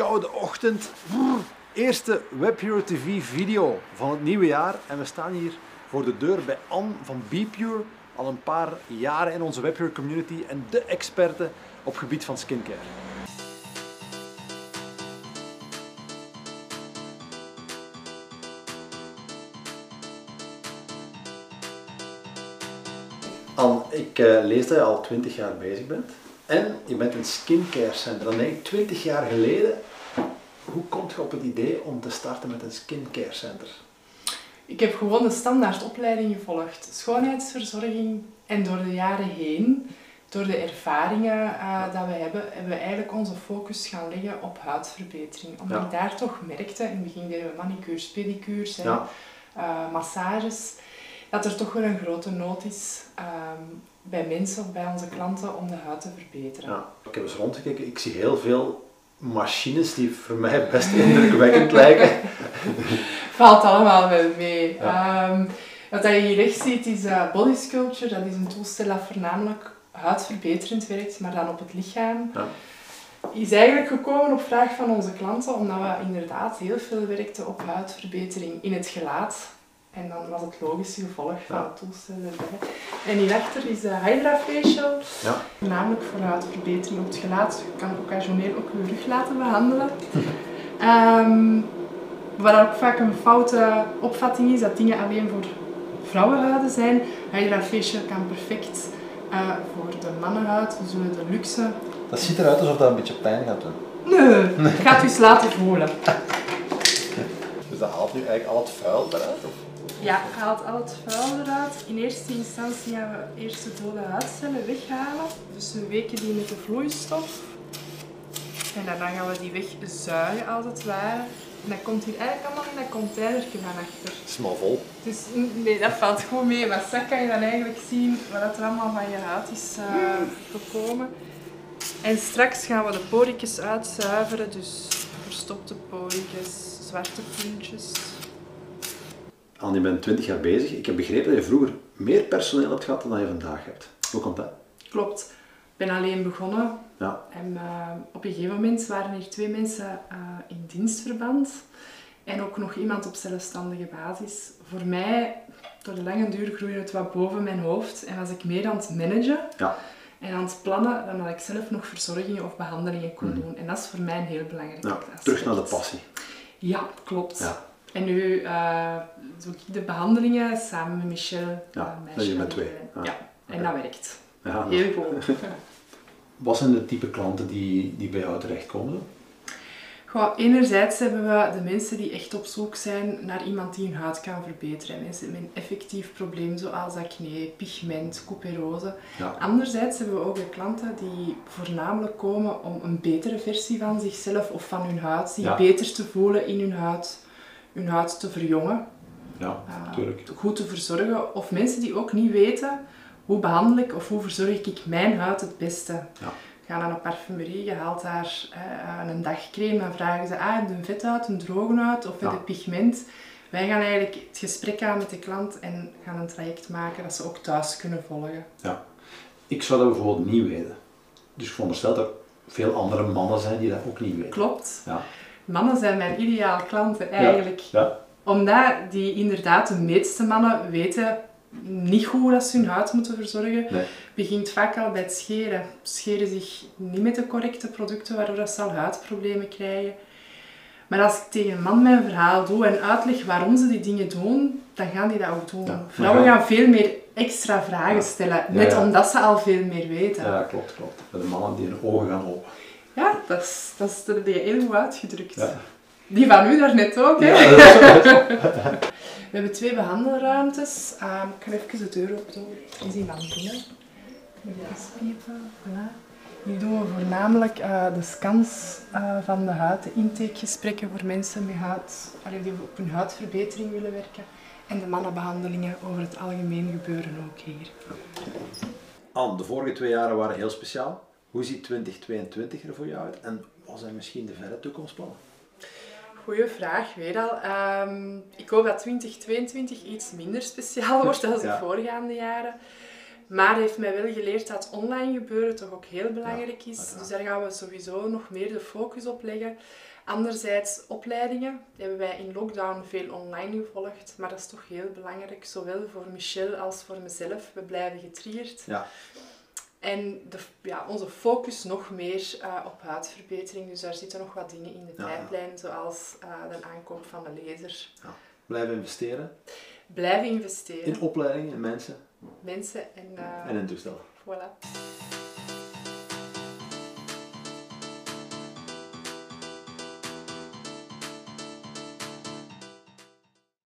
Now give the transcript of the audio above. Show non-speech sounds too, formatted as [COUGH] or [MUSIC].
koude ochtend. Eerste WebHero TV video van het nieuwe jaar. En we staan hier voor de deur bij Anne van BePure. Al een paar jaren in onze WebHero community en de experte op gebied van skincare. Anne, ik eh, lees dat je al 20 jaar bezig bent. En je bent een skincare center. Dan denk ik 20 jaar geleden. Hoe komt je op het idee om te starten met een skincare center? Ik heb gewoon de standaard opleiding gevolgd. Schoonheidsverzorging. En door de jaren heen, door de ervaringen uh, dat we hebben, hebben we eigenlijk onze focus gaan leggen op huidverbetering. Omdat Ja. ik daar toch merkte, in het begin deden we manicures, pedicures, Ja. eh, massages, dat er toch wel een grote nood is ehm, bij mensen of bij onze klanten om de huid te verbeteren. Ja, ik heb eens rondgekeken. Ik zie heel veel machines die voor mij best indrukwekkend lijken. [LAUGHS] Valt allemaal wel mee. Ehm, wat je hier rechts ziet is eh, body sculpture. Dat is een toestel dat voornamelijk huidverbeterend werkt, maar dan op het lichaam. Ja. Is eigenlijk gekomen op vraag van onze klanten, omdat we inderdaad heel veel werkten op huidverbetering in het gelaat. En dan was het logische gevolg van Ja. het toestel erbij. En hierachter is de Hydra Facial. Ja. Voornamelijk voor huidverbetering op het gelaat. Je kan occasioneel ook je rug laten behandelen. [LAUGHS] Ehm wat ook vaak een foute opvatting is, dat dingen alleen voor vrouwenhuiden zijn. Hydra Facial kan perfect eh, voor de mannenhuid. We zullen de luxe... Dat ziet eruit alsof dat een beetje pijn gaat doen. Nee, ik ga het u eens laten voelen. [LAUGHS] Dus dat haalt nu eigenlijk al het vuil eruit? Of? Ja, haalt al het vuil eruit. In eerste instantie gaan we eerst de dode huidcellen weghalen. Dus we weken die met de vloeistof. En daarna gaan we die wegzuigen als het ware. En dat komt hier eigenlijk allemaal in dat containertje van achter. Het is maar vol. Dus mm, nee, dat valt gewoon mee. Maar straks kan je dan eigenlijk zien wat er allemaal van je huid is eh, gekomen. En straks gaan we de porietjes uitzuiveren. Dus verstopte porietjes, zwarte puntjes. Anne, je bent 20 jaar bezig. Ik heb begrepen dat je vroeger meer personeel hebt gehad dan je vandaag hebt. Hoe komt dat? Klopt. Ik ben alleen begonnen. Ja. En eh, op een gegeven moment waren er twee mensen eh, in dienstverband. En ook nog iemand op zelfstandige basis. Voor mij, door de lange duur, groeide het wat boven mijn hoofd. En was ik meer aan het managen Ja. en aan het plannen dan dat ik zelf nog verzorgingen of behandelingen kon doen. En dat is voor mij een heel belangrijk ja. Terug naar de passie. Ja, klopt. Ja. En nu eh, doe ik de behandelingen samen met Michel. Ja, eh, dat je met twee. Ja. Ja, en dat werkt. Ja. Heel goed. [LAUGHS] Wat zijn de type klanten die, die bij jou terechtkomen? Goh, enerzijds hebben we de mensen die echt op zoek zijn naar iemand die hun huid kan verbeteren. Mensen met een effectief probleem zoals acne, pigment, couperose. Ja. Anderzijds hebben we ook de klanten die voornamelijk komen om een betere versie van zichzelf of van hun huid, zich Ja. beter te voelen in hun huid, hun huid te verjongen, Ja, eh, natuurlijk. goed te verzorgen. Of mensen die ook niet weten hoe behandel ik of hoe verzorg ik mijn huid het beste. Ja. Gaan naar een parfumerie, je haalt daar eh, een dagcreme, dan vragen ze, ah, heb je een vethuid, een droge huid of heb Ja. je pigment? Wij gaan eigenlijk het gesprek aan met de klant en gaan een traject maken dat ze ook thuis kunnen volgen. Ja. Ik zou dat bijvoorbeeld niet weten. Dus ik veronderstel dat er veel andere mannen zijn die dat ook niet weten. Klopt. Ja. Mannen zijn mijn ideale klanten eigenlijk. Ja. Omdat die inderdaad, de meeste mannen weten niet goed hoe dat ze hun huid moeten verzorgen. Nee. Begint vaak al bij het scheren. Scheren zich niet met de correcte producten, waardoor dat ze al huidproblemen krijgen. Maar als ik tegen een man mijn verhaal doe en uitleg waarom ze die dingen doen, dan gaan die dat ook doen. Ja, Vrouwen gaan- veel meer extra vragen stellen, net omdat ze al veel meer weten. Ja, klopt, klopt. De mannen die hun ogen gaan open. Ja, dat, is, dat, is, je heel goed uitgedrukt. Ja. Die van u daarnet ook, hè? Ja, dat is- [LAUGHS] [LAUGHS] We hebben twee behandelruimtes. Ehm, ik kan even de deur open doen. Er is iemand binnen. Even. Voilà. Hier doen we voornamelijk eh, de scans eh, van de huid, de intakegesprekken voor mensen met huid, allee, die op hun huidverbetering willen werken. En de mannenbehandelingen over het algemeen gebeuren ook hier. Anne, de vorige twee jaren waren heel speciaal. Hoe ziet 2022 er voor jou uit? En wat zijn misschien de verre toekomstplannen? Goeie vraag, weer al. Ehm, ik hoop dat 2022 iets minder speciaal [LAUGHS] wordt dan de Ja. voorgaande jaren. Maar heeft mij wel geleerd dat online gebeuren toch ook heel belangrijk is. Dus daar gaan we sowieso nog meer de focus op leggen. Anderzijds, opleidingen hebben wij in lockdown veel online gevolgd. Maar dat is toch heel belangrijk, zowel voor Michel als voor mezelf. We blijven getriggerd. Ja. En de, ja, onze focus nog meer eh, op huidverbetering. Dus daar zitten nog wat dingen in de Ja, ja. pijplijn, zoals eh, de aankoop van de laser. Blijven investeren Blijven investeren. in opleidingen, in mensen Mensen en, eh, en in toestellen. voilà.